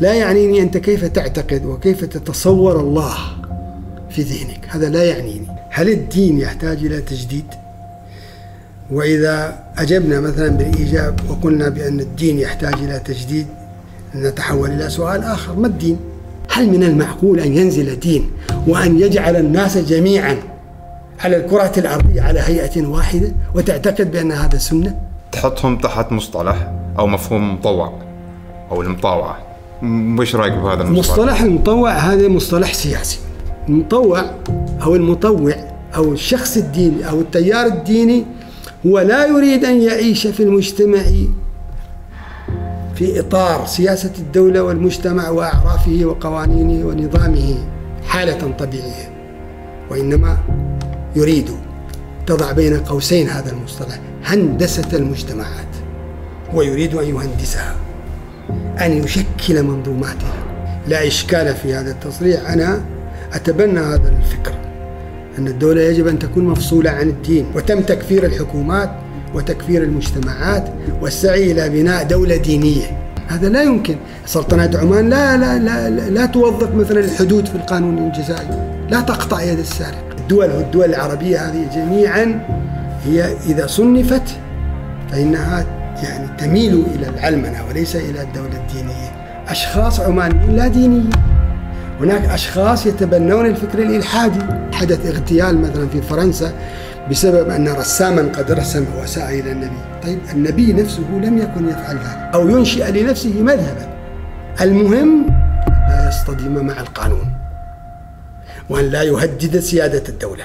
لا يعنيني أنت كيف تعتقد وكيف تتصور الله في ذهنك. هذا لا يعنيني. هل الدين يحتاج إلى تجديد؟ وإذا أجبنا مثلا بالإيجاب وقلنا بأن الدين يحتاج إلى تجديد نتحول إلى سؤال آخر ما الدين؟ هل من المعقول أن ينزل دين وأن يجعل الناس جميعا على الكرة الأرضية على هيئة واحدة وتعتقد بأن هذا سنة؟ تحطهم تحت مصطلح أو مفهوم مطوع أو المطاوعة. وش رأيك بهذا المصطلح؟ مصطلح المطوع هذا مصطلح سياسي. المطوع أو المطوع أو الشخص الديني أو التيار الديني هو لا يريد أن يعيش في المجتمع في إطار سياسة الدولة والمجتمع وأعرافه وقوانينه ونظامه حالة طبيعية. وإنما يريد تضع بين قوسين هذا المصطلح هندسة المجتمعات ويريد أن يهندسها. أن يشكل منظوماتها لا إشكال في هذا التصريح. أنا أتبنى هذا الفكر أن الدولة يجب أن تكون مفصولة عن الدين وتم تكفير الحكومات وتكفير المجتمعات والسعي إلى بناء دولة دينية. هذا لا يمكن. سلطنة عمان لا لا لا لا, لا توظف مثلا الحدود في القانون الجزائي. لا تقطع يد السارق. الدول والدول العربية هذه جميعا هي إذا صنفت فإنها يعني تميل إلى العلمنة وليس إلى الدولة الدينية. أشخاص عمانيين لا دينيين هناك أشخاص يتبنون الفكر الإلحادي. حدث اغتيال مثلا في فرنسا بسبب أن رساما قد رسم وسعى إلى النبي. طيب النبي نفسه لم يكن يفعل ذلك أو ينشئ لنفسه مذهبا. المهم لا يصطدم مع القانون وأن لا يهدد سيادة الدولة.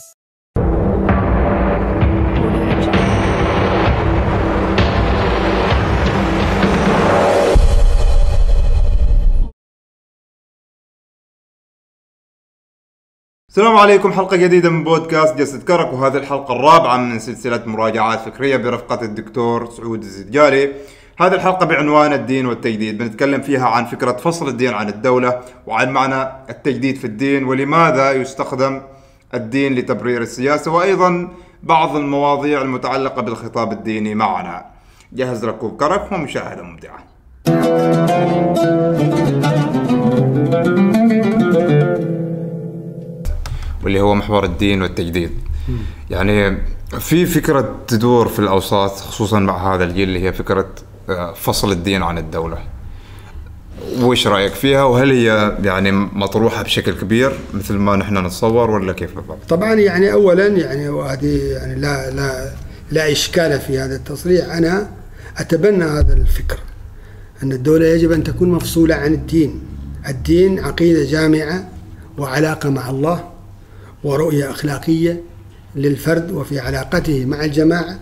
السلام عليكم حلقة جديدة من بودكاست جسد كرك وهذه الحلقة الرابعة من سلسلة مراجعات فكرية برفقة الدكتور سعود الزجالي. هذه الحلقة بعنوان الدين والتجديد بنتكلم فيها عن فكرة فصل الدين عن الدولة وعن معنى التجديد في الدين ولماذا يستخدم الدين لتبرير السياسة وأيضا بعض المواضيع المتعلقة بالخطاب الديني معنا. جهز ركوب كرك ومشاهدة ممتعة. واللي هو محور الدين والتجديد. يعني في فكرة تدور في الأوساط خصوصا مع هذا الجيل اللي هي فكرة آه، فصل الدين عن الدولة. وش رأيك فيها؟ وهل هي يعني مطروحة بشكل كبير مثل ما نحن نتصور ولا كيف بالضبط؟ طبعا يعني اولا يعني وهذه يعني لا لا لا إشكال في هذا التصريح. أنا أتبنى هذا الفكر أن الدولة يجب أن تكون مفصولة عن الدين. الدين عقيدة جامعة وعلاقة مع الله. ورؤية أخلاقية للفرد وفي علاقته مع الجماعة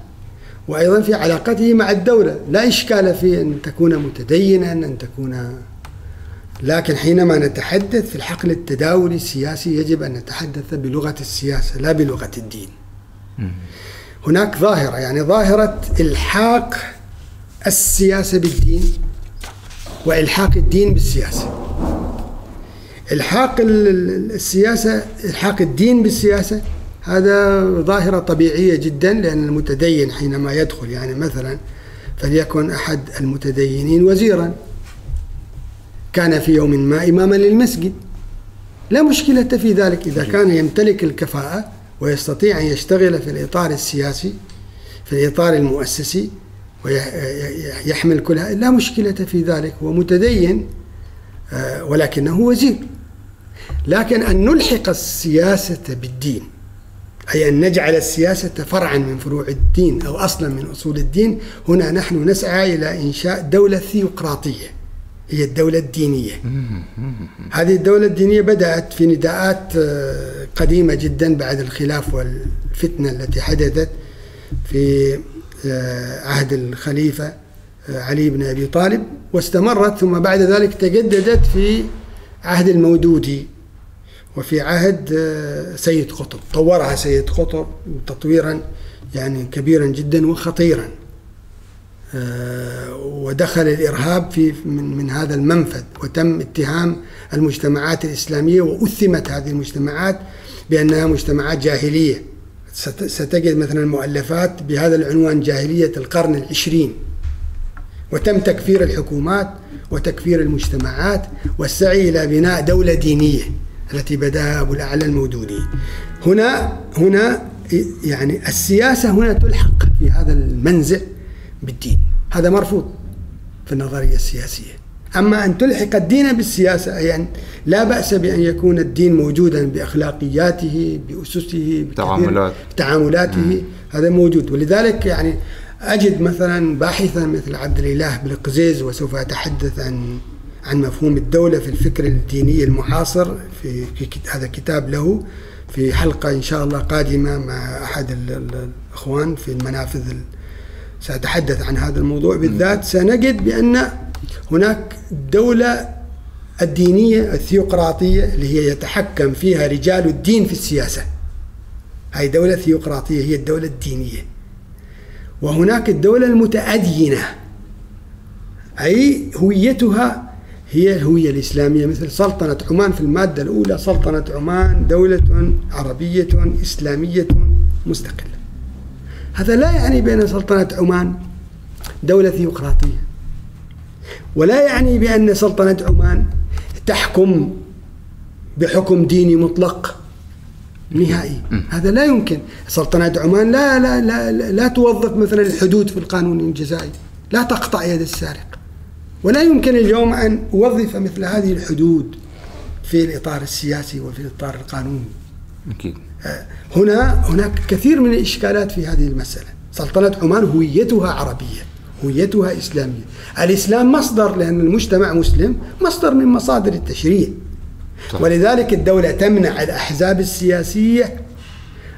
وأيضا في علاقته مع الدولة. لا إشكال في أن تكون متدينا أن تكون لكن حينما نتحدث في الحقل التداولي السياسي يجب أن نتحدث بلغة السياسة لا بلغة الدين. هناك ظاهرة يعني ظاهرة إلحاق السياسة بالدين وإلحاق الدين بالسياسة. الحاق ال- ال- السياسة الحاق الدين بالسياسة هذا ظاهرة طبيعية جدا لأن المتدين حينما يدخل يعني مثلا فليكن أحد المتدينين وزيرا. كان في يوم ما اماما للمسجد. لا مشكلة في ذلك. إذا كان يمتلك الكفاءة ويستطيع أن يشتغل في الإطار السياسي في الإطار المؤسسي ويحمل كل لا مشكلة في ذلك. هو متدين آه، ولكنه وزير. لكن أن نلحق السياسة بالدين أي أن نجعل السياسة فرعا من فروع الدين أو أصلا من أصول الدين هنا نحن نسعى إلى إنشاء دولة ثيوقراطية هي الدولة الدينية. هذه الدولة الدينية بدأت في نداءات آه، قديمة جدا بعد الخلاف والفتنة التي حدثت في آه، عهد الخليفة آه، علي بن أبي طالب واستمرت ثم بعد ذلك تجددت في عهد المودودي وفي عهد آه، سيد قطب. طورها سيد قطب تطويرا يعني كبيرا جدا وخطيرا. آه، ودخل الإرهاب في من من هذا المنفذ وتم اتهام المجتمعات الإسلامية وأثمت هذه المجتمعات بأنها مجتمعات جاهلية. ست- ستجد مثلا مؤلفات بهذا العنوان جاهلية القرن العشرين. وتم تكفير الحكومات وتكفير المجتمعات والسعي إلى بناء دولة دينية التي بداها أبو الأعلى المودودي. هنا هنا يعني السياسة هنا تلحق في هذا المنزع بالدين، هذا مرفوض في النظرية السياسية. أما أن تلحق الدين بالسياسة أي أن لا بأس بأن يكون الدين موجودا بأخلاقياته بأسسه بكثير- تعاملات. تعاملاته هذا موجود ولذلك يعني أجد مثلا باحثا مثل عبد الإله بالقزيز وسوف أتحدث عن عن مفهوم الدولة في الفكر الديني المعاصر في هذا كتاب له في حلقة إن شاء الله قادمة مع أحد ال- ال- الإخوان في المنافذ ال- سأتحدث عن هذا الموضوع بالذات. سنجد بأن هناك دولة الدينية الثيوقراطية اللي هي يتحكم فيها رجال الدين في السياسة. هاي دولة ثيوقراطية هي الدولة الدينية. وهناك الدولة المتأدينة أي هويتها هي الهوية الإسلامية مثل سلطنة عمان في المادة الأولى سلطنة عمان دولة عربية إسلامية مستقلة. هذا لا يعني بأن سلطنة عمان دولة ثيوقراطية ولا يعني بأن سلطنة عمان تحكم بحكم ديني مطلق. نهائي. هذا لا يمكن. سلطنة عمان لا لا لا لا, لا توظف مثلا الحدود في القانون الجزائي. لا تقطع يد السارق. ولا يمكن اليوم أن أوظف مثل هذه الحدود في الإطار السياسي وفي الإطار القانوني. أكيد. آه، هنا هناك كثير من الإشكالات في هذه المسألة. سلطنة عمان هويتها عربية هويتها إسلامية. الإسلام مصدر لأن المجتمع مسلم مصدر من مصادر التشريع. صح. ولذلك الدولة تمنع الأحزاب السياسية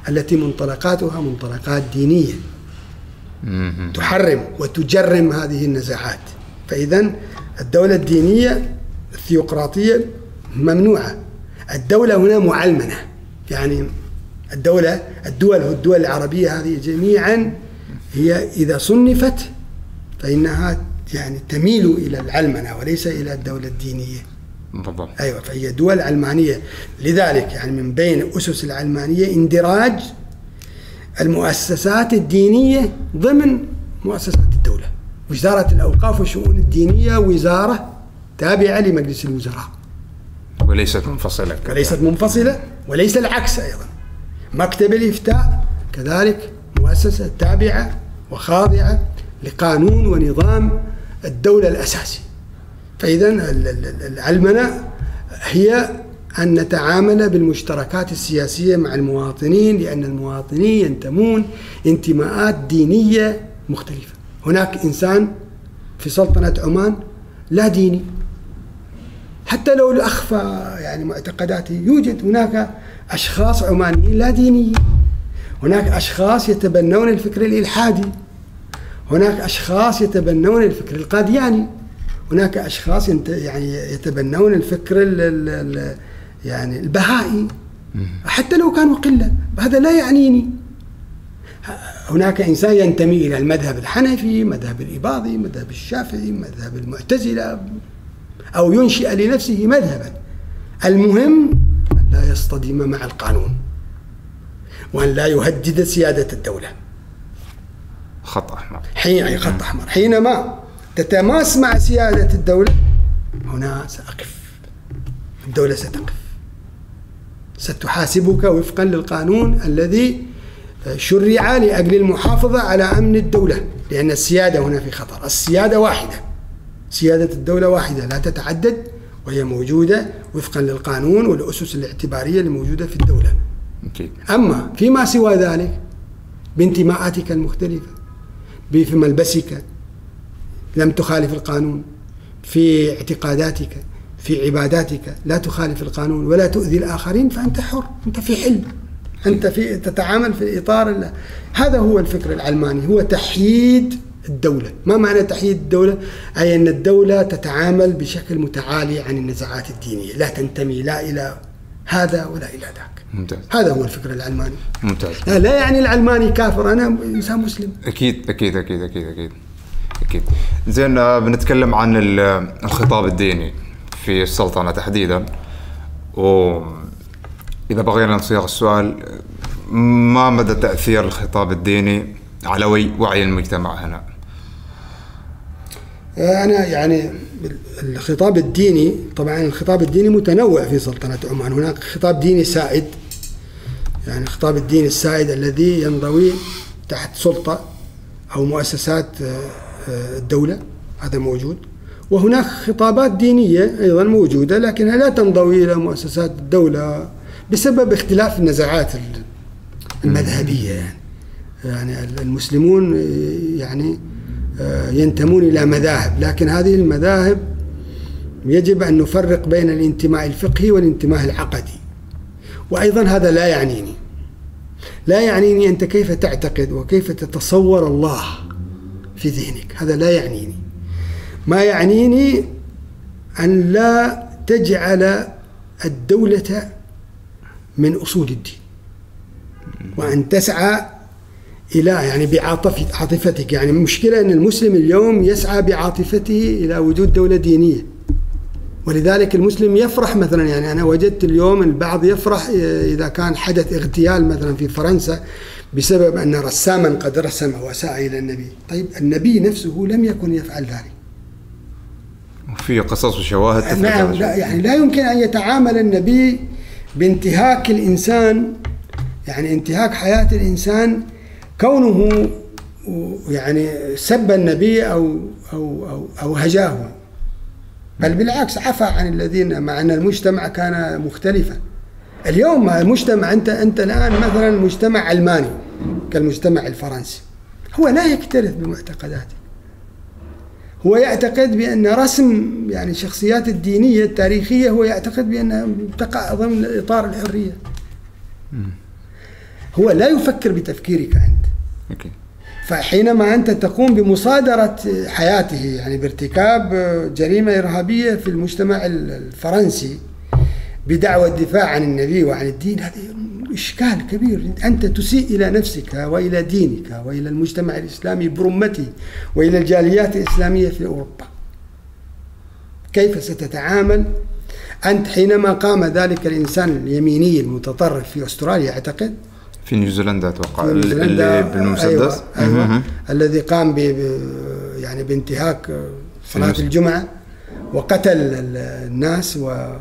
التي منطلقاتها منطلقات دينية. تحرم وتجرم هذه النزاعات. فإذا الدولة الدينية الثيوقراطية ممنوعة. الدولة هنا معلمنة. يعني الدولة الدول الدول العربية هذه جميعا هي إذا صنفت فإنها يعني تميل إلى العلمنة وليس إلى الدولة الدينية. بالضبط. أيوه فهي دول علمانية. لذلك يعني من بين أسس العلمانية اندراج المؤسسات الدينية ضمن مؤسسات الدولة. وزارة الأوقاف والشؤون الدينية وزارة تابعة لمجلس الوزراء. وليست منفصلة وليست منفصلة وليس العكس أيضا. مكتب الإفتاء كذلك مؤسسة تابعة وخاضعة لقانون ونظام الدولة الأساسي. فإذا ال- ال- ال- العلمنة هي أن نتعامل بالمشتركات السياسية مع المواطنين لأن المواطنين ينتمون انتماءات دينية مختلفة. هناك إنسان في سلطنة عمان لا ديني. حتى لو أخفى يعني معتقداته يوجد هناك أشخاص عمانيين لا دينيين. هناك أشخاص يتبنون الفكر الإلحادي. هناك أشخاص يتبنون الفكر القادياني. هناك أشخاص ينت يعني يتبنون الفكر ال ال ال يعني البهائي. حتى لو كانوا قلة هذا لا يعنيني. هناك إنسان ينتمي إلى المذهب الحنفي مذهب الإباضي مذهب الشافعي مذهب المعتزلة أو ينشئ لنفسه مذهبا. المهم أن لا يصطدم مع القانون وأن لا يهدد سيادة الدولة. خط أحمر. حين خط أحمر. حينما تتماس مع سيادة الدولة؟ هنا سأقف. الدولة ستقف. ستحاسبك وفقا للقانون الذي شرع لأجل المحافظة على أمن الدولة لأن السيادة هنا في خطر. السيادة واحدة. سيادة الدولة واحدة. لا تتعدد وهي موجودة وفقا للقانون والأسس الاعتبارية اللي موجودة في الدولة. أما فيما سوى ذلك بانتماءاتك المختلفة في ملبسك لم تخالف القانون في اعتقاداتك في عباداتك. لا تخالف القانون ولا تؤذي الآخرين فأنت حر أنت في حل أنت في تتعامل في إطار الله. هذا هو الفكر العلماني هو تحييد الدولة. ما معنى تحييد الدولة؟ أي أن الدولة تتعامل بشكل متعالي عن النزاعات الدينية. لا تنتمي لا إلى هذا ولا إلى ذاك. ممتاز. هذا هو الفكر العلماني. ممتاز. لا, لا يعني العلماني كافر أنا إنسان مسلم. أكيد أكيد أكيد أكيد أكيد. أكيد. زين آه، بنتكلم عن ال- الخطاب الديني في السلطنة تحديدا. و إذا بغينا نصيغ السؤال ما مدى تأثير الخطاب الديني على وعي وعي المجتمع هنا؟ أنا يعني الخطاب الديني طبعا الخطاب الديني متنوع في سلطنة عمان. هناك خطاب ديني سائد. يعني الخطاب الديني السائد الذي ينضوي تحت سلطة أو مؤسسات آه، آه، الدولة هذا موجود. وهناك خطابات دينية أيضا موجودة لكنها لا تنضوي إلى مؤسسات الدولة بسبب اختلاف النزعات ال- المذهبية. يعني يعني المسلمون يعني آه، ينتمون إلى مذاهب. لكن هذه المذاهب يجب أن نفرق بين الانتماء الفقهي والانتماء العقدي. وأيضا هذا لا يعنيني. لا يعنيني أنت كيف تعتقد وكيف تتصور الله. في ذهنك. هذا لا يعنيني. ما يعنيني أن لا تجعل الدولة من أصول الدين. وأن تسعى إلى يعني بعاطفة عاطفتك. يعني المشكلة أن المسلم اليوم يسعى بعاطفته إلى وجود دولة دينية. ولذلك المسلم يفرح مثلا يعني أنا وجدت اليوم البعض يفرح إذا كان حدث اغتيال مثلا في فرنسا. بسبب أن رساما قد رسم وساء إلى النبي، طيب النبي نفسه لم يكن يفعل ذلك. في قصص وشواهد نعم لا. يعني لا يمكن أن يتعامل النبي بانتهاك الإنسان يعني انتهاك حياة الإنسان كونه يعني سب النبي أو أو أو, أو هجاه بل بالعكس عفى عن الذين مع أن المجتمع كان مختلفا اليوم المجتمع أنت أنت الآن مثلا مجتمع علماني كالمجتمع الفرنسي. هو لا يكترث بمعتقداته. هو يعتقد بأن رسم يعني الشخصيات الدينية التاريخية هو يعتقد بأنها تقع ضمن إطار الحرية. هو لا يفكر بتفكيرك أنت. فحينما أنت تقوم بمصادرة حياته يعني بارتكاب جريمة إرهابية في المجتمع الفرنسي بدعوى الدفاع عن النبي وعن الدين هذا إشكال كبير. أنت تسيء إلى نفسك وإلى دينك وإلى المجتمع الإسلامي برمته وإلى الجاليات الإسلامية في أوروبا. كيف ستتعامل؟ أنت حينما قام ذلك الإنسان اليميني المتطرف في أستراليا أعتقد؟ في نيوزيلندا نيوزيلندا، اللي بالمسدس أيوة, أيوة. الذي قام ب يعني بانتهاك صلاة الجمعة وقتل ال- الناس و-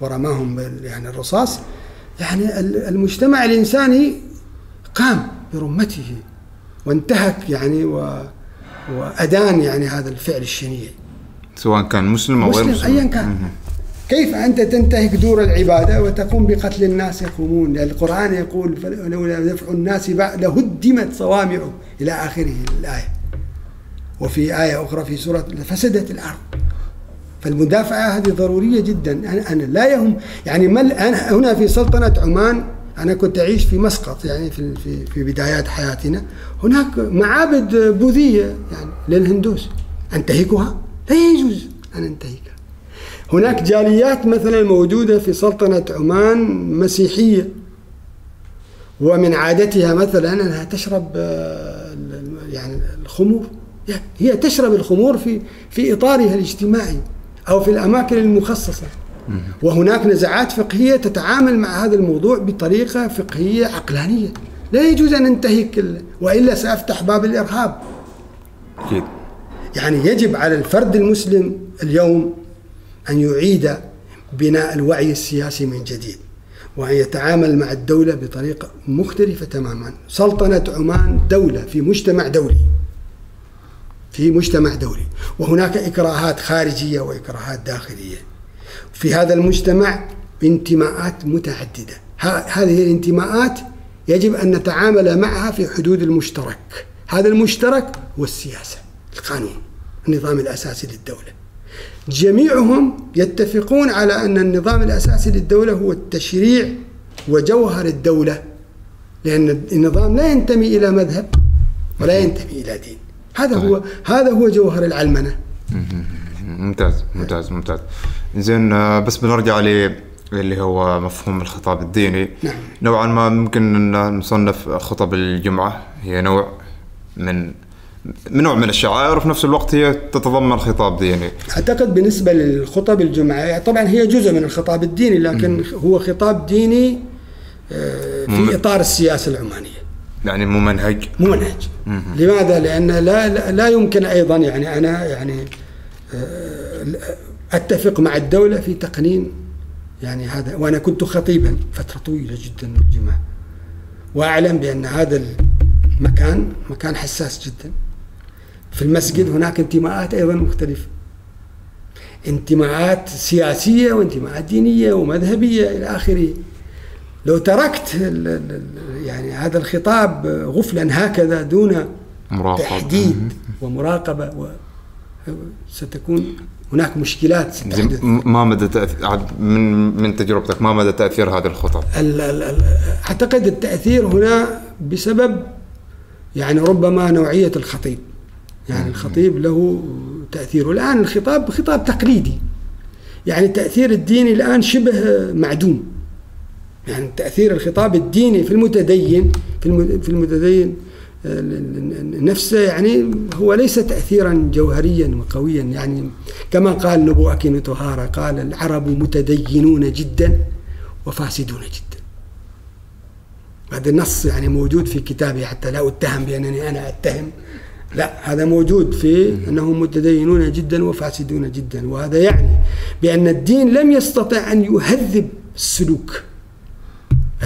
ورماهم يعني الرصاص يعني ال- المجتمع الإنساني قام برمته وانتهك يعني و وأدان يعني هذا الفعل الشنيع. سواء كان مسلم أو غير مسلم مسلم. أيا كان. كيف أنت تنتهك دور العبادة وتقوم بقتل الناس يقومون؟ القرآن يقول لولا دفع الناس لهدمت صوامع إلى آخره الآية. وفي آية أخرى في سورة فسدت الأرض. فالمدافعة هذه ضرورية جدا. أنا, أنا لا يهم يعني ما أنا هنا في سلطنة عمان أنا كنت أعيش في مسقط يعني في في في بدايات حياتنا. هناك معابد بوذية يعني للهندوس. أنتهكها؟ لا يجوز أن أنتهكها هناك جاليات مثلا موجودة في سلطنة عمان مسيحية. ومن عادتها مثلا أنها تشرب آه، يعني الخمور. هي تشرب الخمور في في إطارها الاجتماعي. أو في الأماكن المخصصة. وهناك نزعات فقهية تتعامل مع هذا الموضوع بطريقة فقهية عقلانية. لا يجوز أن ننتهك ال- وإلا سأفتح باب الإرهاب. أكيد. يعني يجب على الفرد المسلم اليوم أن يعيد بناء الوعي السياسي من جديد وأن يتعامل مع الدولة بطريقة مختلفة تماما. سلطنة عمان دولة في مجتمع دولي. في مجتمع دولي. وهناك إكراهات خارجية وإكراهات داخلية. في هذا المجتمع انتماءات متعددة. هذه الانتماءات يجب أن نتعامل معها في حدود المشترك. هذا المشترك هو السياسة القانون النظام الأساسي للدولة. جميعهم يتفقون على أن النظام الأساسي للدولة هو التشريع وجوهر الدولة لأن النظام لا ينتمي إلى مذهب ولا ينتمي إلى دين. هذا هو هذا هو جوهر العلمنة. ممتاز ممتاز ممتاز. زين آه، بس بنرجع اللي هو مفهوم الخطاب الديني. نعم. نوعا ما ممكن إن نصنف خطب الجمعة. هي نوع من من نوع من الشعائر وفي نفس الوقت هي تتضمن خطاب ديني. أعتقد بالنسبة للخطب الجمعة طبعا هي جزء من الخطاب الديني لكن هو خطاب ديني آه،. في إطار السياسة العمانية. يعني ممنهج ممنهج لماذا؟ لأن لا لا, لا يمكن أيضا يعني أنا يعني آه، أتفق مع الدولة في تقنين يعني هذا وأنا كنت خطيبا فترة طويلة جدا من الجمعه وأعلم بأن هذا المكان مكان حساس جدا. في المسجد هناك انتماءات أيضا مختلفة. انتماءات سياسية وانتماءات دينية ومذهبية إلى آخره. لو تركت ال- ال- ال- يعني هذا الخطاب غفلا هكذا دون مراقبة. تحديد ومراقبة و ستكون هناك مشكلات ستحدث. ما مدى تأثير من من تجربتك ما مدى تأثير هذه الخطب؟ ال- ال- ال- أعتقد التأثير هنا بسبب يعني ربما نوعية الخطيب. يعني الخطيب له تأثير. الان الخطاب خطاب تقليدي. يعني التاثير الديني الآن شبه معدوم. يعني تأثير الخطاب الديني في المتدين في الم- في المتدين آه، نفسه يعني هو ليس تاثيرا جوهريا وقويا. يعني كما قال نبو اكينو توهارا قال العرب متدينون جدا وفاسدون جدا. هذا النص يعني موجود في كتابي حتى لا أتهم بأنني أنا أتهم. لا هذا موجود في أنهم متدينون جدا وفاسدون جدا. وهذا يعني بأن الدين لم يستطع أن يهذب السلوك.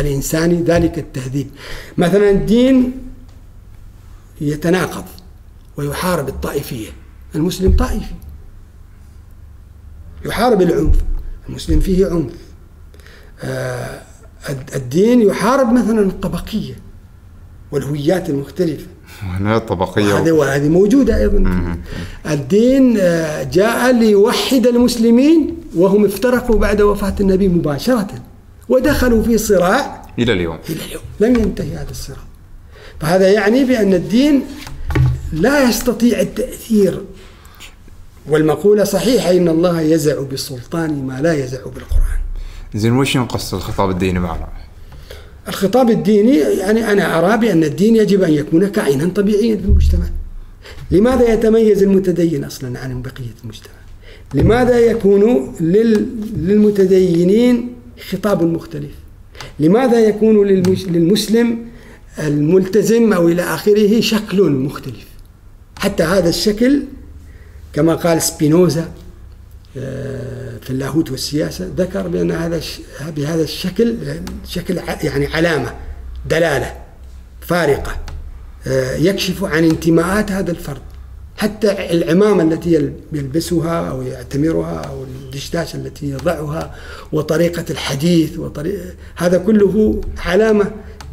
الانساني ذلك التهذيب. مثلا الدين يتناقض ويحارب الطائفية. المسلم طائفي. يحارب العنف. المسلم فيه عنف. آه، الد- الدين يحارب مثلا الطبقية والهويات المختلفة. وهنا وهذه طبقية. وهذه موجودة أيضا. الدين آه، جاء ليوحد المسلمين وهم افترقوا بعد وفاة النبي مباشرة. ودخلوا في صراع إلى اليوم إلى اليوم لم ينتهي هذا الصراع فهذا يعني بأن الدين لا يستطيع التأثير والمقولة صحيحة إن الله يزع بالسلطان ما لا يزع بالقرآن زين وش ينقص الخطاب الديني معنا؟ الخطاب الديني يعني أنا أرى بأن الدين يجب أن يكون كائنا طبيعيا في المجتمع. لماذا يتميز المتدين أصلا عن بقية المجتمع؟ لماذا يكون لل- للمتدينين خطاب مختلف؟ لماذا يكون للمس- للمسلم الملتزم أو إلى آخره شكل مختلف؟ حتى هذا الشكل كما قال سبينوزا آه، في اللاهوت والسياسة ذكر بأن هذا بهذا الشكل شكل يعني علامة دلالة فارقة آه، يكشف عن انتماءات هذا الفرد حتى العمامة التي يل- يلبسها أو يعتمرها أو الدشداش التي يضعها وطريقة الحديث وطريقة هذا كله علامة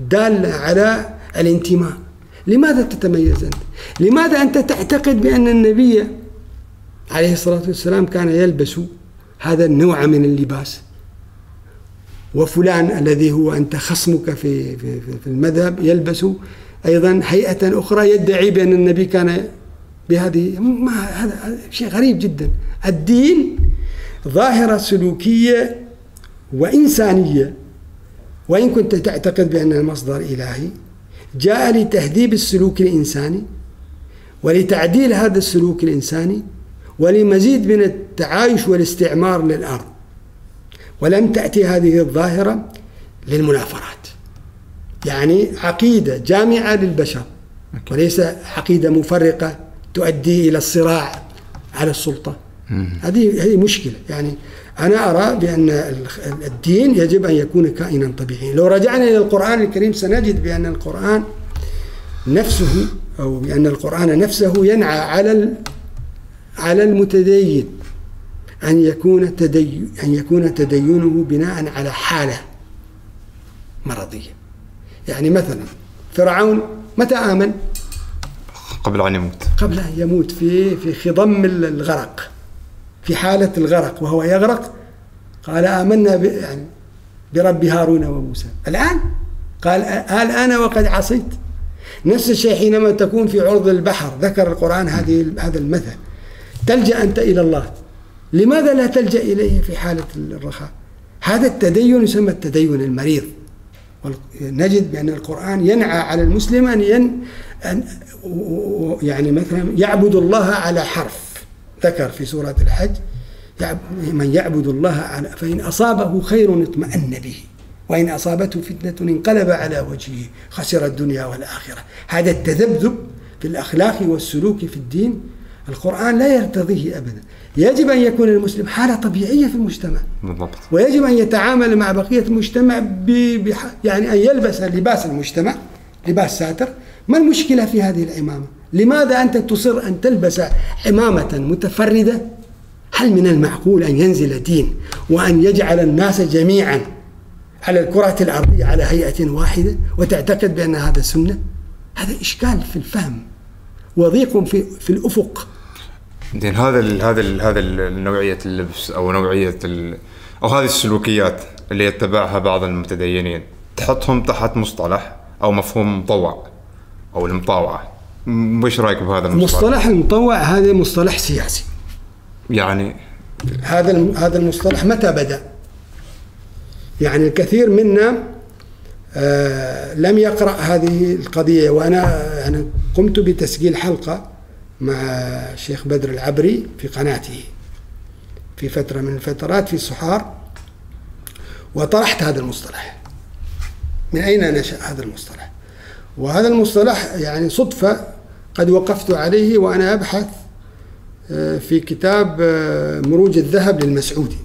دالة على الانتماء. لماذا تتميز أنت؟ لماذا أنت تعتقد بأن النبي عليه الصلاة والسلام كان يلبس هذا النوع من اللباس؟ وفلان الذي هو أنت خصمك في, في, في- المذهب يلبس أيضا هيئة أخرى يدعي بأن النبي كان بهذه ما هذا شيء غريب جدا. الدين ظاهرة سلوكية وإنسانية. وإن كنت تعتقد بأنها مصدر إلهي جاء لتهذيب السلوك الإنساني ولتعديل هذا السلوك الإنساني ولمزيد من التعايش والاستعمار للأرض. ولم تأتي هذه الظاهرة للمنافرات. يعني عقيدة جامعة للبشر وليس عقيدة مفرقة تؤدي إلى الصراع على السلطة. هذه هذه مشكلة. يعني أنا أرى بأن الخ- الدين يجب أن يكون كائنا طبيعيا. لو رجعنا إلى القرآن الكريم سنجد بأن القرآن نفسه أو بأن القرآن نفسه ينعى على ال- على المتدين. أن يكون تدين أن يكون تدينه بناء على حالة مرضية. يعني مثلا فرعون متى آمن؟ قبل أن يموت. قبل أن يموت في في خضم الغرق. في حالة الغرق وهو يغرق قال آمنا يعني برب هارون وموسى. الآن؟ قال قال أنا وقد عصيت. نفس الشيء حينما تكون في عرض البحر ذكر القرآن هذه هذا المثل. تلجأ أنت إلى الله. لماذا لا تلجأ إليه في حالة الرخاء؟ هذا التدين يسمى التدين المريض. نجد بأن القرآن ينعى على المسلم أن, ين أن يعني مثلا يعبد الله على حرف. ذكر في سورة الحج من يعبد الله على فإن أصابه خير اطمأن به وإن أصابته فتنة انقلب على وجهه خسر الدنيا والآخرة. هذا التذبذب في الأخلاق والسلوك في الدين القرآن لا يرتضيه أبدا. يجب أن يكون المسلم حالة طبيعية في المجتمع. بالضبط. ويجب أن يتعامل مع بقية المجتمع ب... بح... يعني أن يلبس لباس المجتمع لباس ساتر. ما المشكلة في هذه العمامة؟ لماذا أنت تصر أن تلبس عمامة متفردة؟ هل من المعقول أن ينزل دين وأن يجعل الناس جميعا على الكرة الأرضية على هيئة واحدة وتعتقد بأن هذا سنة؟ هذا إشكال في الفهم وضيق في في الأفق زين هذا هذا هذا نوعية اللبس أو نوعية ال أو هذه السلوكيات اللي يتبعها بعض المتدينين تحطهم تحت مصطلح أو مفهوم مطوع أو المطاوعة م- وش رأيك بهذا المصطلح؟ مصطلح المطوع هذا مصطلح سياسي يعني هذا هذا المصطلح متى بدأ؟ يعني الكثير منا آه، لم يقرأ هذه القضية وأنا يعني قمت بتسجيل حلقة مع الشيخ بدر العبري في قناته في فترة من الفترات في صحار وطرحت هذا المصطلح من أين نشأ هذا المصطلح؟ وهذا المصطلح يعني صدفة قد وقفت عليه وأنا أبحث في كتاب آه، مروج الذهب للمسعودي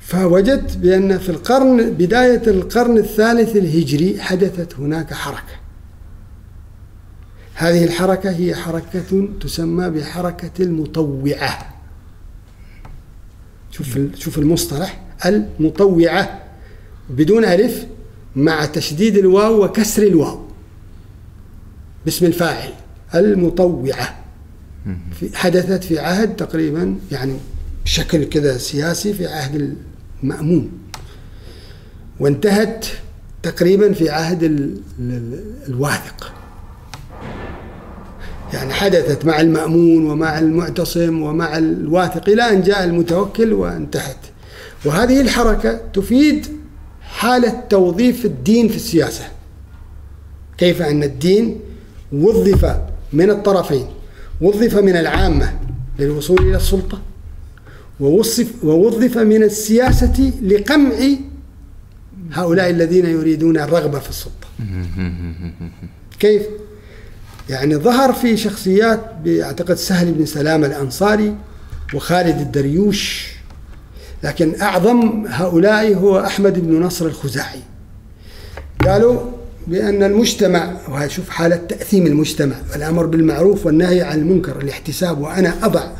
فوجدت بأن في القرن بداية القرن الثالث الهجري حدثت هناك حركة. هذه الحركة هي حركة تسمى بحركة المطوعة. شوف شوف المصطلح المطوعة بدون ألف مع تشديد الواو وكسر الواو. باسم الفاعل المطوعة. في حدثت في عهد تقريبا يعني بشكل كذا سياسي في عهد المأمون. وانتهت تقريبا في عهد ال- ال- الواثق. يعني حدثت مع المأمون ومع المعتصم ومع الواثق إلى أن جاء المتوكل وانتهت. وهذه الحركة تفيد حالة توظيف الدين في السياسة. كيف أن الدين وظف من الطرفين وظف من العامة للوصول إلى السلطة ووصف ووظف من السياسة لقمع هؤلاء الذين يريدون الرغبة في السلطة كيف؟ يعني ظهر في شخصيات أعتقد سهل بن سلام الأنصاري وخالد الدريوش لكن أعظم هؤلاء هو أحمد بن نصر الخزاعي قالوا بأن المجتمع وهي شوف حالة تأثيم المجتمع الأمر بالمعروف والنهي عن المنكر الاحتساب وأنا أضع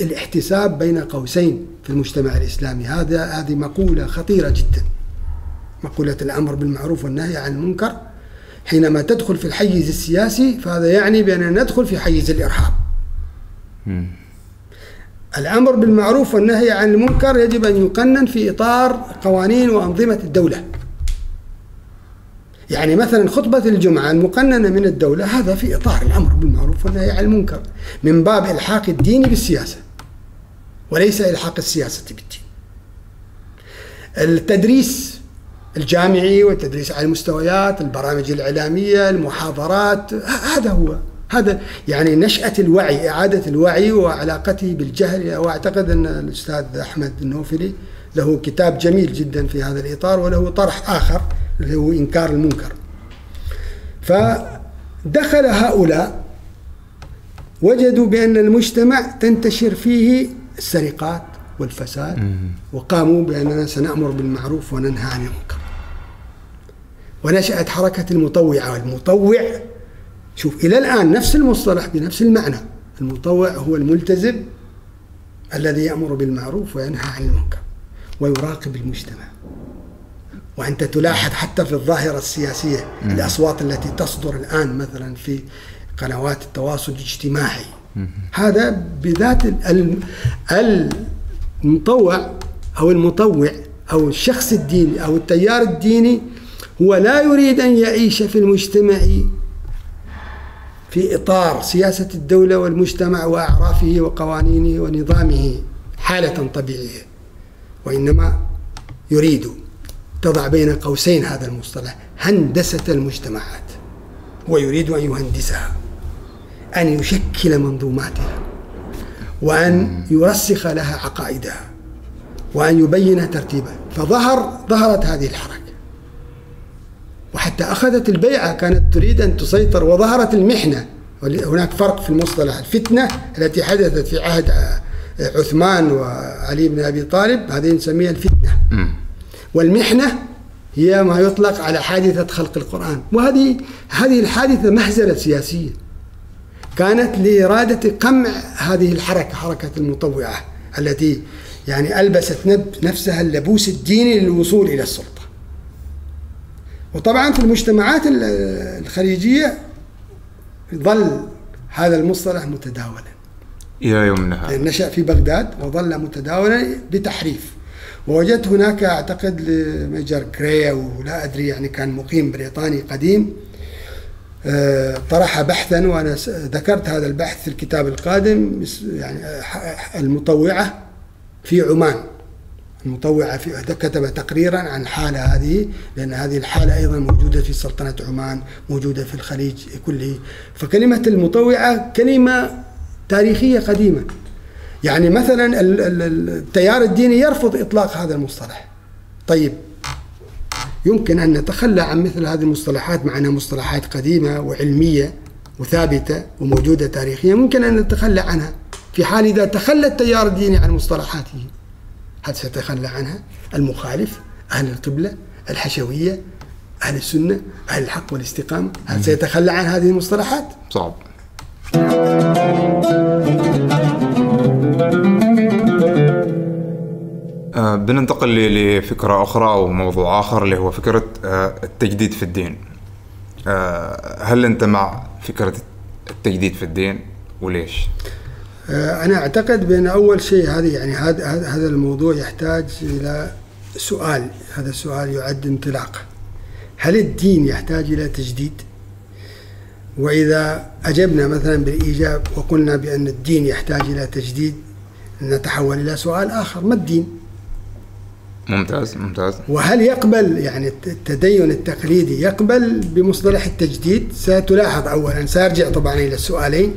الاحتساب بين قوسين في المجتمع الإسلامي. هذا هذه مقولة خطيرة جدا. مقولة الأمر بالمعروف والنهي عن المنكر حينما تدخل في الحيز السياسي فهذا يعني بأننا ندخل في حيز الإرهاب. الأمر بالمعروف والنهي عن المنكر يجب أن يقنن في إطار قوانين وأنظمة الدولة. يعني مثلا خطبة الجمعة المقننة من الدولة هذا في إطار الأمر بالمعروف والنهي عن المنكر من باب إلحاق الدين بالسياسة وليس إلحاق السياسة بالدين. التدريس الجامعي والتدريس على المستويات البرامج الإعلامية المحاضرات هذا هو. هذا يعني نشأة الوعي إعادة الوعي وعلاقته بالجهل. وأعتقد أن الأستاذ أحمد النوفلي له كتاب جميل جدا في هذا الإطار وله طرح آخر اللي هو إنكار المنكر. فدخل هؤلاء وجدوا بأن المجتمع تنتشر فيه السرقات والفساد وقاموا بأننا سنأمر بالمعروف وننهى عن المنكر. ونشأت حركة المطوعة والمطوع شوف إلى الآن نفس المصطلح بنفس المعنى. المطوع هو الملتزم الذي يأمر بالمعروف وينهى عن المنكر ويراقب المجتمع. وأنت تلاحظ حتى في الظاهرة السياسية الأصوات التي تصدر الآن مثلا في قنوات التواصل الاجتماعي. هذا بذات المطوع أو المطوع أو الشخص الديني أو التيار الديني هو لا يريد أن يعيش في المجتمع في إطار سياسة الدولة والمجتمع وأعرافه وقوانينه ونظامه حالة طبيعية وإنما يريد تضع بين قوسين هذا المصطلح هندسة المجتمعات. هو يريد أن يهندسها أن يشكل منظوماتها وأن يرسخ لها عقائدها وأن يبين ترتيبها. فظهر ظهرت هذه الحركة. وحتى أخذت البيعة كانت تريد أن تسيطر وظهرت المحنة. هناك فرق في المصطلح. الفتنة التي حدثت في عهد عثمان وعلي بن أبي طالب هذه نسميها الفتنة. والمحنة هي ما يطلق على حادثة خلق القرآن. وهذه هذه الحادثة مهزلة سياسية. كانت لإرادة قمع هذه الحركة حركة المطوعة التي يعني ألبست نفسها اللبوس الديني للوصول إلى السلطة. وطبعا في المجتمعات الخليجية ظل هذا المصطلح متداولا. إلى يومنا هذا نشأ في بغداد وظل متداولا بتحريف. ووجدت هناك أعتقد لميجر كري ولا أدري يعني كان مقيم بريطاني قديم آه، طرح بحثا وأنا ذكرت هذا البحث في الكتاب القادم يعني المطوعة في عمان المطوعة في كتب تقريرا عن حالة هذه لأن هذه الحالة أيضا موجودة في سلطنة عمان موجودة في الخليج كله. فكلمة المطوعة كلمة تاريخية قديمة. يعني مثلا التيار الديني يرفض إطلاق هذا المصطلح. طيب يمكن أن نتخلى عن مثل هذه المصطلحات مع أنها مصطلحات قديمة وعلمية وثابتة وموجودة تاريخيا ممكن أن نتخلى عنها. في حال إذا تخلى التيار الديني عن مصطلحاته هل سيتخلى عنها المخالف أهل القبلة الحشوية أهل السنة أهل الحق والاستقامة؟ هل سيتخلى عن هذه المصطلحات؟ صعب. بننتقل لفكرة أخرى أو موضوع آخر اللي هو فكرة آه التجديد في الدين آه هل أنت مع فكرة التجديد في الدين وليش؟ آه، أنا أعتقد بأن أول شيء هذه يعني هذا الموضوع يحتاج إلى سؤال هذا السؤال يعد انطلاقة هل الدين يحتاج إلى تجديد؟ وإذا أجبنا مثلا بالإيجاب وقلنا بأن الدين يحتاج إلى تجديد نتحول إلى سؤال آخر ما الدين؟ ممتاز ممتاز. وهل يقبل يعني التدين التقليدي يقبل بمصطلح التجديد؟ ستلاحظ أولا سأرجع طبعا إلى السؤالين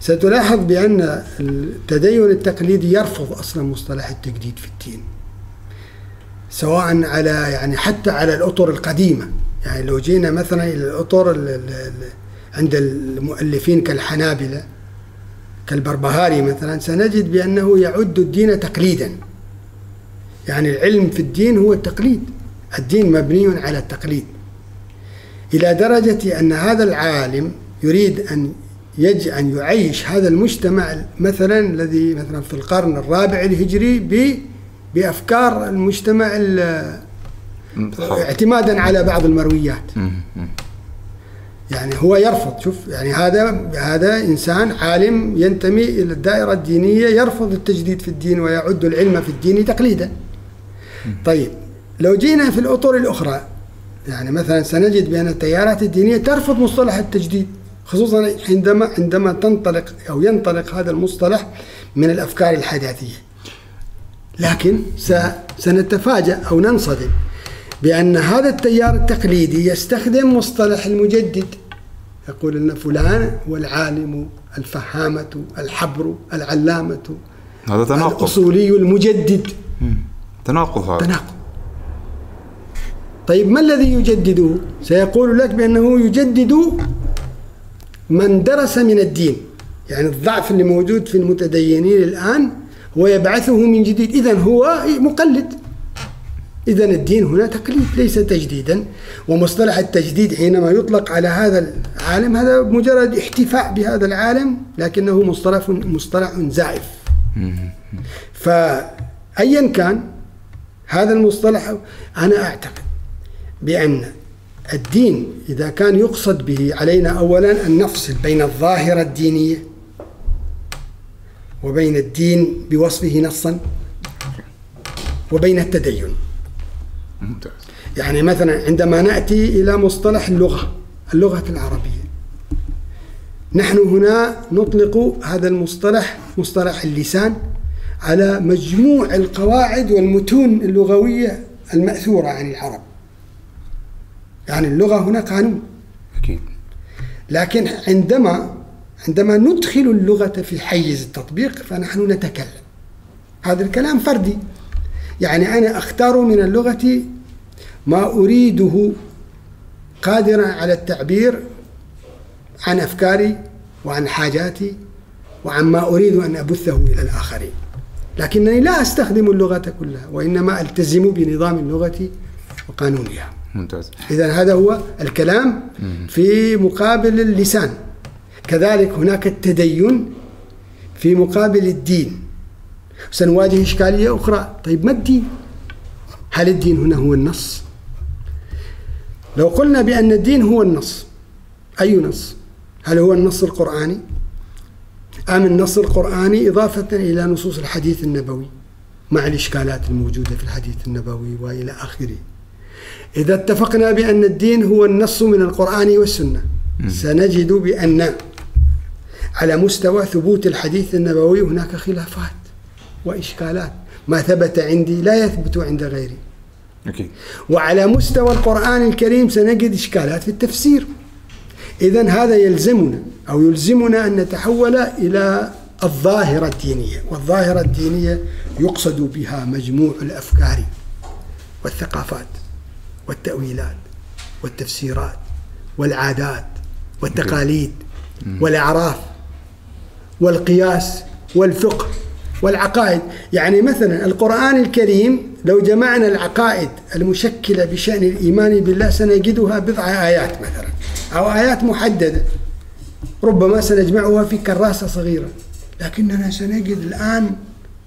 ستلاحظ بأن التدين التقليدي يرفض أصلا مصطلح التجديد في الدين سواء على يعني حتى على الأطر القديمة. يعني لو جينا مثلا إلى الأطر عند المؤلفين كالحنابلة كالبربهاري مثلا سنجد بأنه يعد الدين تقليدا. يعني العلم في الدين هو التقليد. الدين مبني على التقليد. إلى درجة أن هذا العالم يريد أن يجب أن يعيش هذا المجتمع مثلا الذي مثلا في القرن الرابع الهجري بأفكار المجتمع اعتمادا على بعض المرويات. يعني هو يرفض شوف يعني هذا هذا إنسان عالم ينتمي إلى الدائرة الدينية يرفض التجديد في الدين ويعد العلم في الدين تقليدا. طيب لو جينا في الأطر الأخرى يعني مثلا سنجد بأن التيارات الدينية ترفض مصطلح التجديد خصوصا عندما عندما تنطلق أو ينطلق هذا المصطلح من الأفكار الحداثية. لكن سنتفاجأ أو ننصدم بأن هذا التيار التقليدي يستخدم مصطلح المجدد. يقول أن فلان هو العالم الفهامة الحبر العلامة هذا تناقض. الأصولي المجدد. تناقض هذا. تناقض. طيب ما الذي يجدده سيقول لك بأنه يجدد من درس من الدين. يعني الضعف اللي موجود في المتدينين الآن هو يبعثه من جديد. إذا هو مقلد. إذا الدين هنا تقليد ليس تجديدا. ومصطلح التجديد حينما يطلق على هذا العالم هذا مجرد احتفاء بهذا العالم لكنه مصطلح مصطلح زائف. فأيا كان هذا المصطلح أنا أعتقد بأن الدين إذا كان يقصد به علينا أولا أن نفصل بين الظاهرة الدينية وبين الدين بوصفه نصا وبين التدين. ممتاز. يعني مثلا عندما نأتي إلى مصطلح اللغة اللغة العربية نحن هنا نطلق هذا المصطلح مصطلح اللسان على مجموع القواعد والمتون اللغوية المأثورة عن العرب. يعني اللغة هنا قانون أكيد. لكن عندما عندما ندخل اللغة في حيز التطبيق فنحن نتكلم. هذا الكلام فردي. يعني أنا أختار من اللغة ما أريده قادرا على التعبير عن أفكاري وعن حاجاتي وعن ما أريد أن أبثه إلى الآخرين. لكنني لا أستخدم اللغة كلها وإنما ألتزم بنظام اللغة وقانونها ممتاز إذا هذا هو الكلام في مقابل اللسان كذلك هناك التدين في مقابل الدين سنواجه إشكالية أخرى طيب ما الدين؟ هل الدين هنا هو النص؟ لو قلنا بأن الدين هو النص أي نص؟ هل هو النص القرآني؟ أم النص القرآني إضافة إلى نصوص الحديث النبوي مع الإشكالات الموجودة في الحديث النبوي وإلى آخره. إذا اتفقنا بأن الدين هو النص من القرآن والسنة سنجد بأن على مستوى ثبوت الحديث النبوي هناك خلافات وإشكالات. ما ثبت عندي لا يثبت عند غيري. أكيد وعلى مستوى القرآن الكريم سنجد إشكالات في التفسير. إذا هذا يلزمنا أو يلزمنا أن نتحول إلى الظاهرة الدينية والظاهرة الدينية يقصد بها مجموع الأفكار والثقافات والتأويلات والتفسيرات والعادات والتقاليد والأعراف والقياس والفقه والعقائد. يعني مثلا القرآن الكريم لو جمعنا العقائد المشكلة بشأن الإيمان بالله سنجدها بضع آيات مثلا. أو آيات محددة ربما سنجمعها في كراسة صغيرة. لكننا سنجد الآن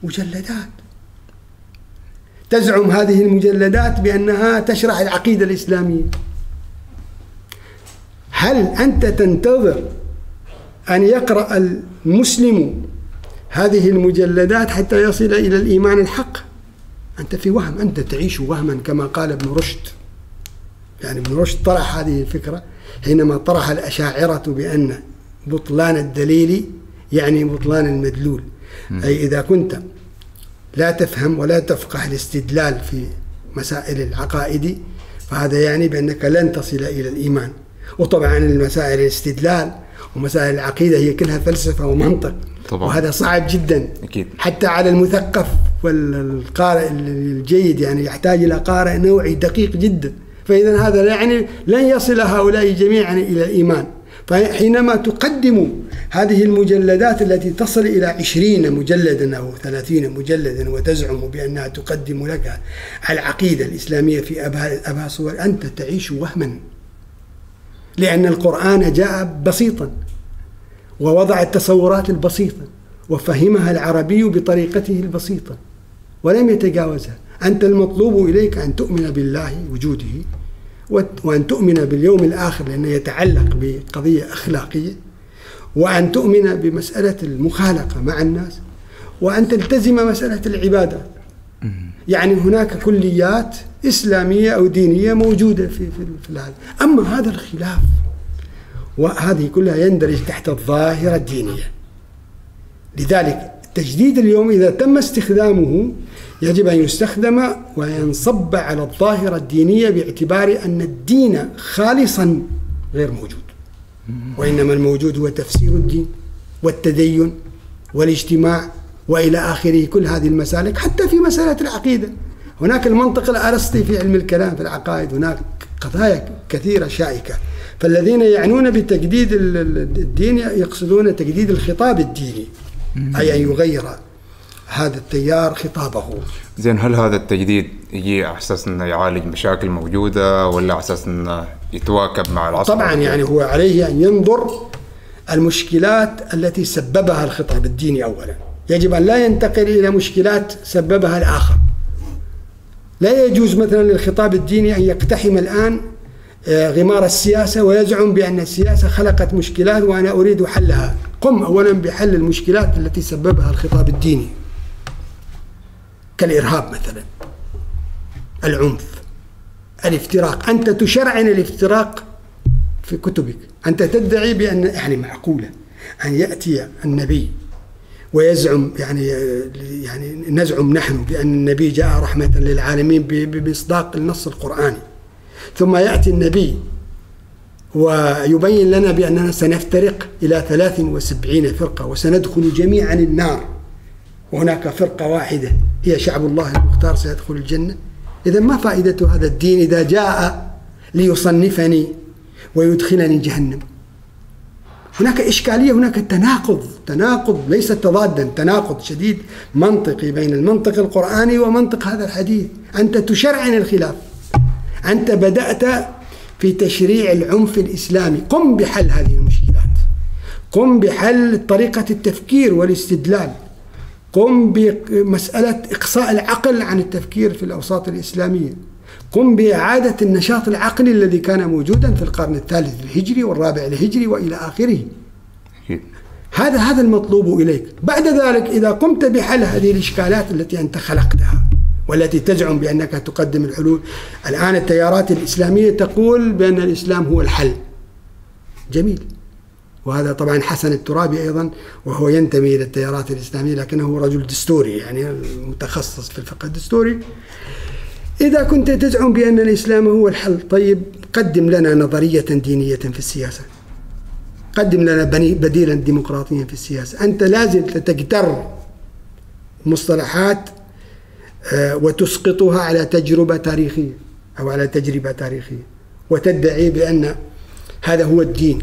مجلدات. تزعم هذه المجلدات بأنها تشرح العقيدة الإسلامية. هل أنت تنتظر أن يقرأ المسلم هذه المجلدات حتى يصل إلى الإيمان الحق؟ أنت في وهم أنت تعيش وهما كما قال ابن رشد. يعني ابن رشد طرح هذه الفكرة؟ حينما طرح الأشاعرة بأن بطلان الدليل يعني بطلان المدلول. أي إذا كنت لا تفهم ولا تفقه الاستدلال في مسائل العقائد فهذا يعني بأنك لن تصل إلى الإيمان. وطبعا المسائل الاستدلال ومسائل العقيدة هي كلها فلسفة ومنطق. طبعاً. وهذا صعب جدا. أكيد. حتى على المثقف والقارئ الجيد يعني يحتاج إلى قارئ نوعي دقيق جدا. فإذا هذا يعني لن يصل هؤلاء جميعا إلى الإيمان فحينما تقدم هذه المجلدات التي تصل إلى عشرين مجلدا أو ثلاثين مجلدا وتزعم بأنها تقدم لك العقيدة الإسلامية في أبها صور أنت تعيش وهما. لأن القرآن جاء بسيطا ووضع التصورات البسيطة وفهمها العربي بطريقته البسيطة ولم يتجاوزها. أنت المطلوب إليك أن تؤمن بالله وجوده وأن تؤمن باليوم الآخر لأنه يتعلق بقضية أخلاقية وأن تؤمن بمسألة المخالقة مع الناس وأن تلتزم مسألة العبادات يعني هناك كليات إسلامية أو دينية موجودة في في, في هذا أما هذا الخلاف وهذه كلها يندرج تحت الظاهرة الدينية. لذلك التجديد اليوم إذا تم استخدامه يجب أن يستخدم وينصب على الظاهرة الدينية باعتبار أن الدين خالصا غير موجود. وإنما الموجود هو تفسير الدين والتدين والاجتماع وإلى آخره كل هذه المسالك حتى في مسألة العقيدة. هناك المنطق الأرسطي في علم الكلام في العقائد هناك قضايا كثيرة شائكة. فالذين يعنون بتجديد الدين يقصدون تجديد الخطاب الديني أي أن يغير هذا التيار خطابه. زين هل هذا التجديد يجي على أساس إنه يعالج مشاكل موجودة ولا على أساس إنه يتواكب مع العصر؟ طبعا يعني هو عليه أن ينظر المشكلات التي سببها الخطاب الديني اولا. يجب أن لا ينتقل إلى مشكلات سببها الآخر. لا يجوز مثلا للخطاب الديني أن يقتحم الآن آه، غمار السياسة ويزعم بأن السياسة خلقت مشكلات وأنا أريد حلها. قم اولا بحل المشكلات التي سببها الخطاب الديني. كالإرهاب مثلا العنف الافتراق. أنت تشرعن الافتراق في كتبك. أنت تدعي بأن يعني معقولة أن يأتي النبي ويزعم يعني يعني نزعم نحن بأن النبي جاء رحمة للعالمين بمصداق النص القرآني. ثم يأتي النبي ويبين لنا بأننا سنفترق إلى 73 فرقة وسندخل جميعا النار. وهناك فرقة واحدة هي شعب الله المختار سيدخل الجنة. إذا ما فائدة هذا الدين إذا جاء ليصنفني ويدخلني جهنم؟ هناك إشكالية هناك تناقض تناقض ليس تضادا تناقض شديد منطقي بين المنطق القرآني ومنطق هذا الحديث. أنت تشرعن الخلاف. أنت بدأت في تشريع العنف الإسلامي. قم بحل هذه المشكلات. قم بحل طريقة التفكير والاستدلال. قم بمسألة إقصاء العقل عن التفكير في الأوساط الإسلامية قم بإعادة النشاط العقلي الذي كان موجودا في القرن الثالث الهجري والرابع الهجري وإلى آخره أكيد. هذا هذا المطلوب إليك، بعد ذلك إذا قمت بحل هذه الإشكالات التي أنت خلقتها والتي تزعم بأنك تقدم الحلول، الآن التيارات الإسلامية تقول بأن الإسلام هو الحل. جميل. وهذا طبعا حسن الترابي أيضا وهو ينتمي إلى التيارات الإسلامية لكنه رجل دستوري يعني متخصص في الفقه الدستوري. إذا كنت تزعم بأن الإسلام هو الحل، طيب قدم لنا نظرية دينية في السياسة. قدم لنا بني- بديلا ديمقراطيا في السياسة أنت لازم تجتر مصطلحات آه، وتسقطها على تجربة تاريخية أو على تجربة تاريخية وتدعي بأن هذا هو الدين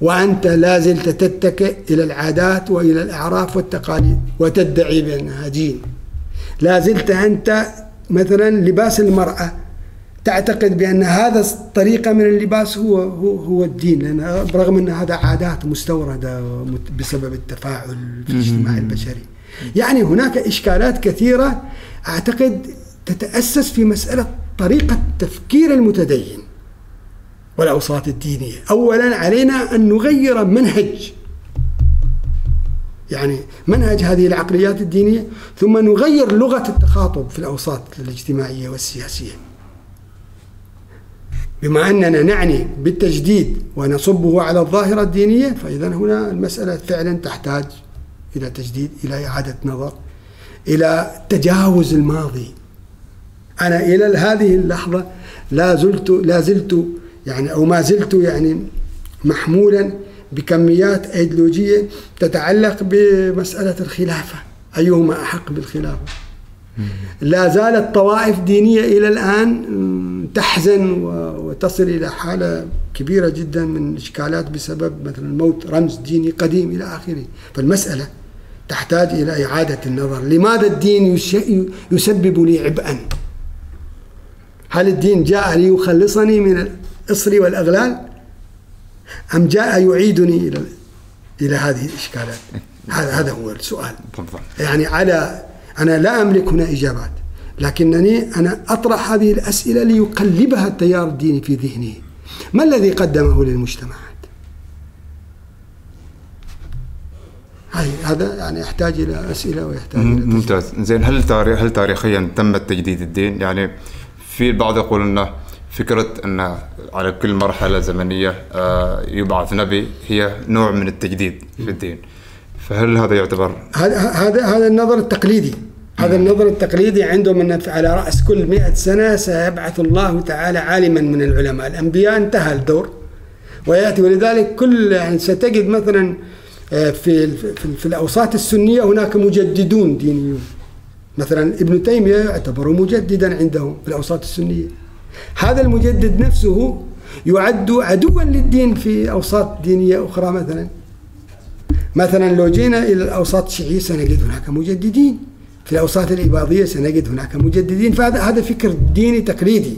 وأنت لازلت تتكئ إلى العادات وإلى الأعراف والتقاليد وتدعي بأنها دين. لازلت أنت مثلا لباس المرأة تعتقد بأن هذا الطريقة من اللباس هو هو, هو الدين لأن برغم أن هذا عادات مستوردة بسبب التفاعل في الاجتماع البشري. يعني هناك إشكالات كثيرة أعتقد تتأسس في مسألة طريقة تفكير المتدين. والأوساط الدينية أولا علينا أن نغير منهج. يعني منهج هذه العقليات الدينية ثم نغير لغة التخاطب في الأوساط الاجتماعية والسياسية. بما أننا نعني بالتجديد ونصبه على الظاهرة الدينية فإذا هنا المسألة فعلا تحتاج إلى تجديد إلى إعادة نظر إلى تجاوز الماضي. أنا إلى هذه اللحظة لا زلت لا زلت يعني أو ما زلت يعني محمولا بكميات أيديولوجية تتعلق بمسألة الخلافة. أيهما أحق بالخلافة؟ لا زالت طوائف دينية إلى الآن تحزن وتصل إلى حالة كبيرة جدا من إشكالات بسبب مثلا موت رمز ديني قديم إلى آخره. فالمسألة تحتاج إلى إعادة النظر. لماذا الدين يسبب لي عبئا هل الدين جاء ليخلصني من الإصر والأغلال أم جاء يعيدني إلى إلى هذه الإشكالات؟ هذا هذا هو السؤال. يعني على أنا لا أملك هنا إجابات لكنني أنا أطرح هذه الأسئلة ليقلبها التيار الديني في ذهنه ما الذي قدمه للمجتمعات؟ هاي هذا يعني يحتاج إلى أسئلة ويحتاج إلى. ممتاز. زين هل تاريخ هل تاريخيا تم تجديد الدين؟ يعني في البعض يقول إنه فكرة أن على كل مرحلة زمنية آه، يبعث نبي هي نوع من التجديد في الدين. فهل هذا يعتبر؟ هذا هذا هذا النظر التقليدي. هذا النظر التقليدي عندهم أن على رأس كل مئة سنة سيبعث الله تعالى عالما من العلماء. الأنبياء انتهى الدور. ويأتي ولذلك كل يعني ستجد مثلا آه، في في, في الأوساط السنية هناك مجددون دينيون. مثلا ابن تيمية يعتبر مجددا عندهم في الأوساط السنية. هذا المجدد نفسه يعد عدوا للدين في أوساط دينية أخرى مثلا. مثلا لو جينا إلى الأوساط الشيعية سنجد هناك مجددين. في الأوساط الاباضيه سنجد هناك مجددين. فهذا هذا فكر ديني تقليدي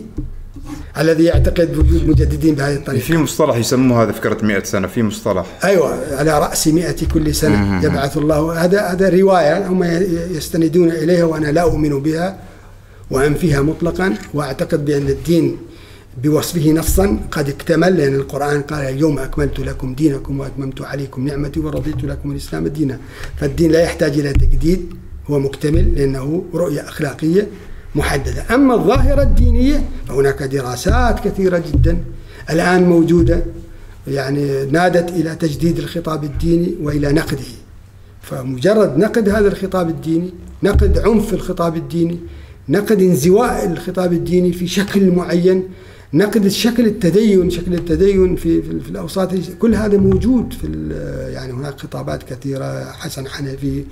الذي يعتقد وجود مجددين بهذه الطريقة. في مصطلح يسموه هذا فكرة 100 سنة. في مصطلح. أيوه على رأس 100 كل سنة يبعث الله. هذا هذا رواية هم يستندون إليها وأنا لا أؤمن بها. وانفيها مطلقا وأعتقد بأن الدين بوصفه نصا قد اكتمل لأن القرآن قال اليوم أكملت لكم دينكم وأتممت عليكم نعمتي ورضيت لكم الإسلام دينا. فالدين لا يحتاج إلى تجديد هو مكتمل لأنه رؤية أخلاقية محددة. أما الظاهرة الدينية فهناك دراسات كثيرة جدا الآن موجودة يعني نادت إلى تجديد الخطاب الديني وإلى نقده. فمجرد نقد هذا الخطاب الديني نقد عنف الخطاب الديني نقد انزواء الخطاب الديني في شكل معين نقد الشكل التدين شكل التدين في في, في الأوساط. كل هذا موجود في يعني هناك خطابات كثيرة حسن حنفي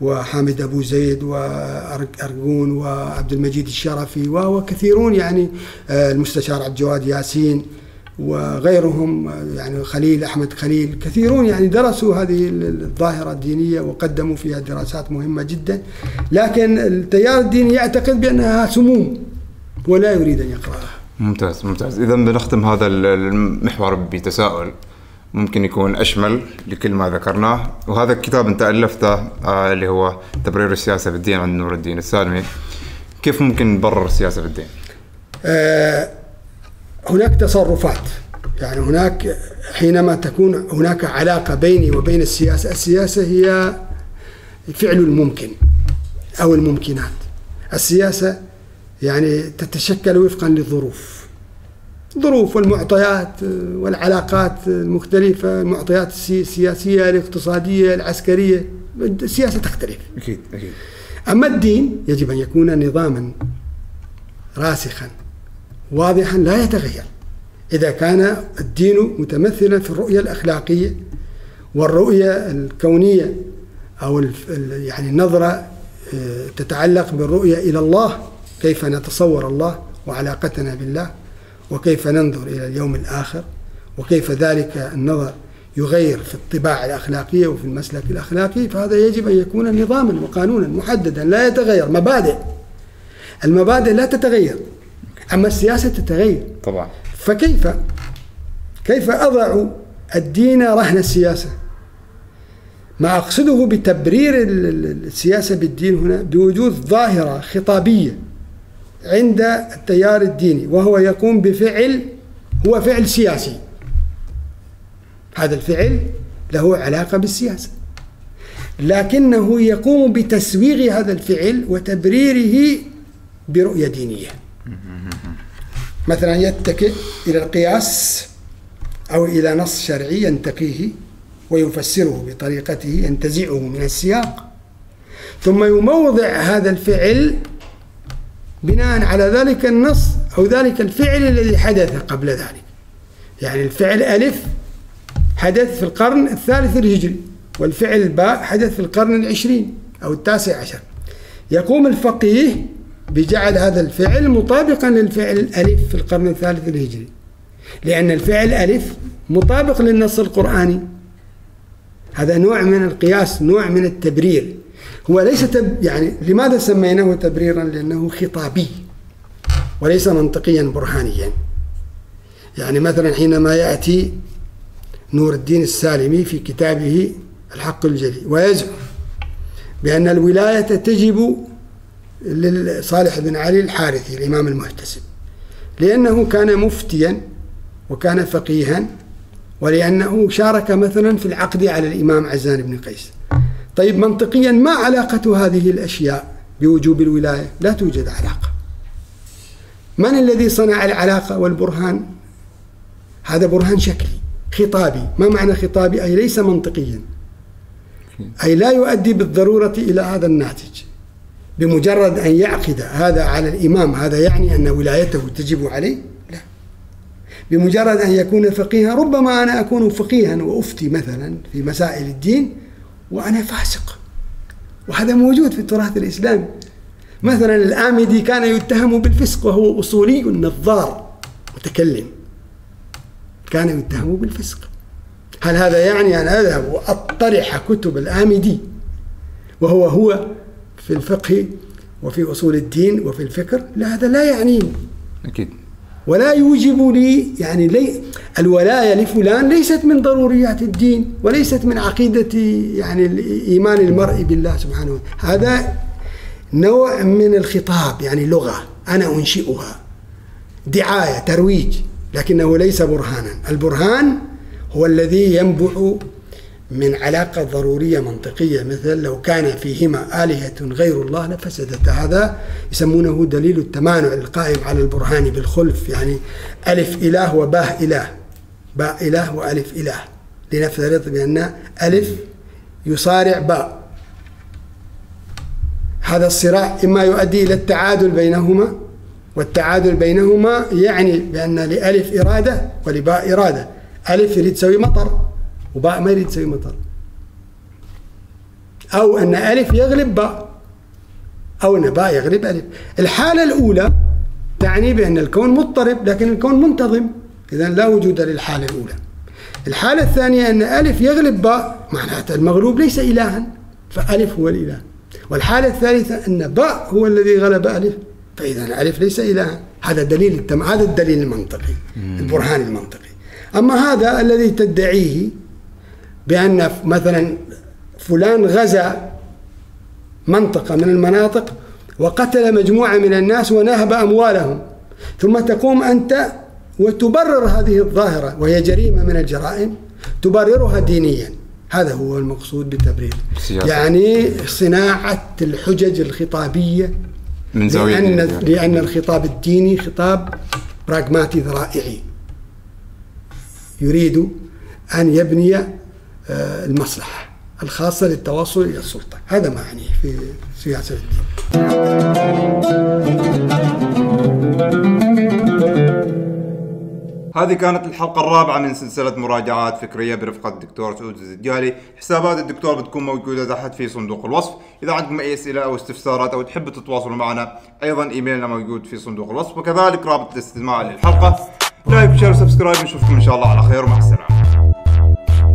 وحامد أبو زيد وارجون وعبد المجيد الشرفي وكثيرون يعني آه، المستشار عبد الجواد ياسين. وغيرهم يعني خليل أحمد خليل كثيرون يعني درسوا هذه الظاهرة الدينية وقدموا فيها دراسات مهمة جدا. لكن التيار الديني يعتقد بأنها سموم ولا يريد أن يقرأها. ممتاز ممتاز. اذا بنختم هذا المحور بتساؤل. ممكن يكون أشمل لكل ما ذكرناه. وهذا الكتاب أنت ألفته آه اللي هو تبرير السياسة بالدين عند نور الدين السالمي. كيف ممكن نبرر السياسة بالدين؟ آه هناك تصرفات. يعني هناك حينما تكون هناك علاقة بيني وبين السياسة السياسة هي فعل الممكن أو الممكنات. السياسة يعني تتشكل وفقا للظروف. الظروف والمعطيات والعلاقات المختلفة المعطيات السياسية الاقتصادية العسكرية. السياسة تختلف. أكيد أكيد. أما الدين يجب أن يكون نظاما راسخا. واضحا لا يتغير. إذا كان الدين متمثلا في الرؤية الأخلاقية والرؤية الكونية أو يعني النظرة آه، تتعلق بالرؤية إلى الله كيف نتصور الله وعلاقتنا بالله وكيف ننظر إلى اليوم الآخر وكيف ذلك النظر يغير في الطباع الأخلاقية وفي المسلك الأخلاقي فهذا يجب أن يكون نظاما وقانونا محددا لا يتغير مبادئ. المبادئ لا تتغير. أما السياسة تتغير. طبعا. فكيف؟ كيف أضع الدين رهن السياسة؟ ما أقصده بتبرير السياسة بالدين هنا؟ بوجود ظاهرة خطابية عند التيار الديني وهو يقوم بفعل هو فعل سياسي. هذا الفعل له علاقة بالسياسة. لكنه يقوم بتسويغ هذا الفعل وتبريره برؤية دينية. مثلا يتكئ إلى القياس أو إلى نص شرعي ينتقيه ويفسره بطريقته ينتزعه من السياق. ثم يموضع هذا الفعل بناء على ذلك النص أو ذلك الفعل الذي حدث قبل ذلك. يعني الفعل ألف حدث في القرن الثالث الهجري والفعل باء حدث في القرن العشرين أو التاسع عشر. يقوم الفقيه بجعل هذا الفعل مطابقا للفعل ألف في القرن الثالث الهجري. لأن الفعل ألف مطابق للنص القرآني. هذا نوع من القياس نوع من التبرير. هو ليس تب يعني لماذا سميناه تبريرا؟ لأنه خطابي وليس منطقيا برهانيا. يعني مثلا حينما يأتي نور الدين السالمي في كتابه الحق الجلي ويزعم بأن الولاية تجب لصالح بن علي الحارثي الإمام المحتسب. لأنه كان مفتيا وكان فقيها ولأنه شارك مثلا في العقد على الإمام عزان بن قيس. طيب منطقيا ما علاقة هذه الأشياء بوجوب الولاية؟ لا توجد علاقة. من الذي صنع العلاقة والبرهان؟ هذا برهان شكلي خطابي. ما معنى خطابي؟ أي ليس منطقيا. أي لا يؤدي بالضرورة إلى هذا الناتج. بمجرد أن يعقد هذا على الإمام هذا يعني أن ولايته تجب عليه؟ لا. بمجرد أن يكون فقيها ربما أنا أكون فقيها وأفتي مثلا في مسائل الدين وأنا فاسق. وهذا موجود في التراث الإسلامي مثلا الآمدي كان يتهم بالفسق وهو أصولي نظار متكلم. كان يتهم بالفسق. هل هذا يعني أن أذهب وأطرح كتب الآمدي؟ وهو هو في الفقه وفي أصول الدين وفي الفكر لا هذا لا يعنيني أكيد. ولا يوجب لي يعني لي الولاية لفلان ليست من ضروريات الدين وليست من عقيدة يعني إيمان المرء بالله سبحانه وتعالى. هذا نوع من الخطاب يعني لغة أنا أنشئها دعاية ترويج لكنه ليس برهانا. البرهان هو الذي ينبع من علاقة ضرورية منطقية مثل لو كان فيهما آلهة غير الله لفسدت. هذا يسمونه دليل التمانع القائم على البرهان بالخلف يعني ألف إله وباه إله. باء إله وألف إله. لنفترض بأن ألف يصارع باء. هذا الصراع إما يؤدي إلى التعادل بينهما والتعادل بينهما يعني بأن لألف إرادة ولباء إرادة. ألف يريد تسوي مطر. وباء ما يريد تسوي مطر. أو أن ألف يغلب باء. أو أن باء يغلب ألف. الحالة الأولى تعني بأن الكون مضطرب لكن الكون منتظم. إذا لا وجود للحالة الأولى. الحالة الثانية أن ألف يغلب باء معناته المغلوب ليس إلها فألف هو الإله. والحالة الثالثة أن باء هو الذي غلب ألف فإذا ألف ليس إلها. هذا دليل التم... هذا الدليل المنطقي البرهان المنطقي. أما هذا الذي تدعيه بأن مثلا فلان غزا منطقة من المناطق وقتل مجموعة من الناس ونهب أموالهم. ثم تقوم أنت وتبرر هذه الظاهرة وهي جريمة من الجرائم تبررها دينيا. هذا هو المقصود بالتبرير سياسة. يعني صناعة الحجج الخطابية. من زاوية لأن. لأن الخطاب الديني خطاب براغماتي ذرائعي يريد أن يبني المصلحة الخاصة للتوصل إلى السلطة. هذا ما أعنيه في سياسة الدين. هذه كانت الحلقة الرابعة من سلسلة مراجعات فكرية برفقة الدكتور سعود الزجالي. حسابات الدكتور بتكون موجودة تحت في صندوق الوصف. إذا عندكم أي أسئلة أو استفسارات أو تحبوا تتواصلوا معنا أيضا إيميلنا موجود في صندوق الوصف. وكذلك رابط الاستماع للحلقة. like share و subscribe نشوفكم إن شاء الله على خير ومع السلامة.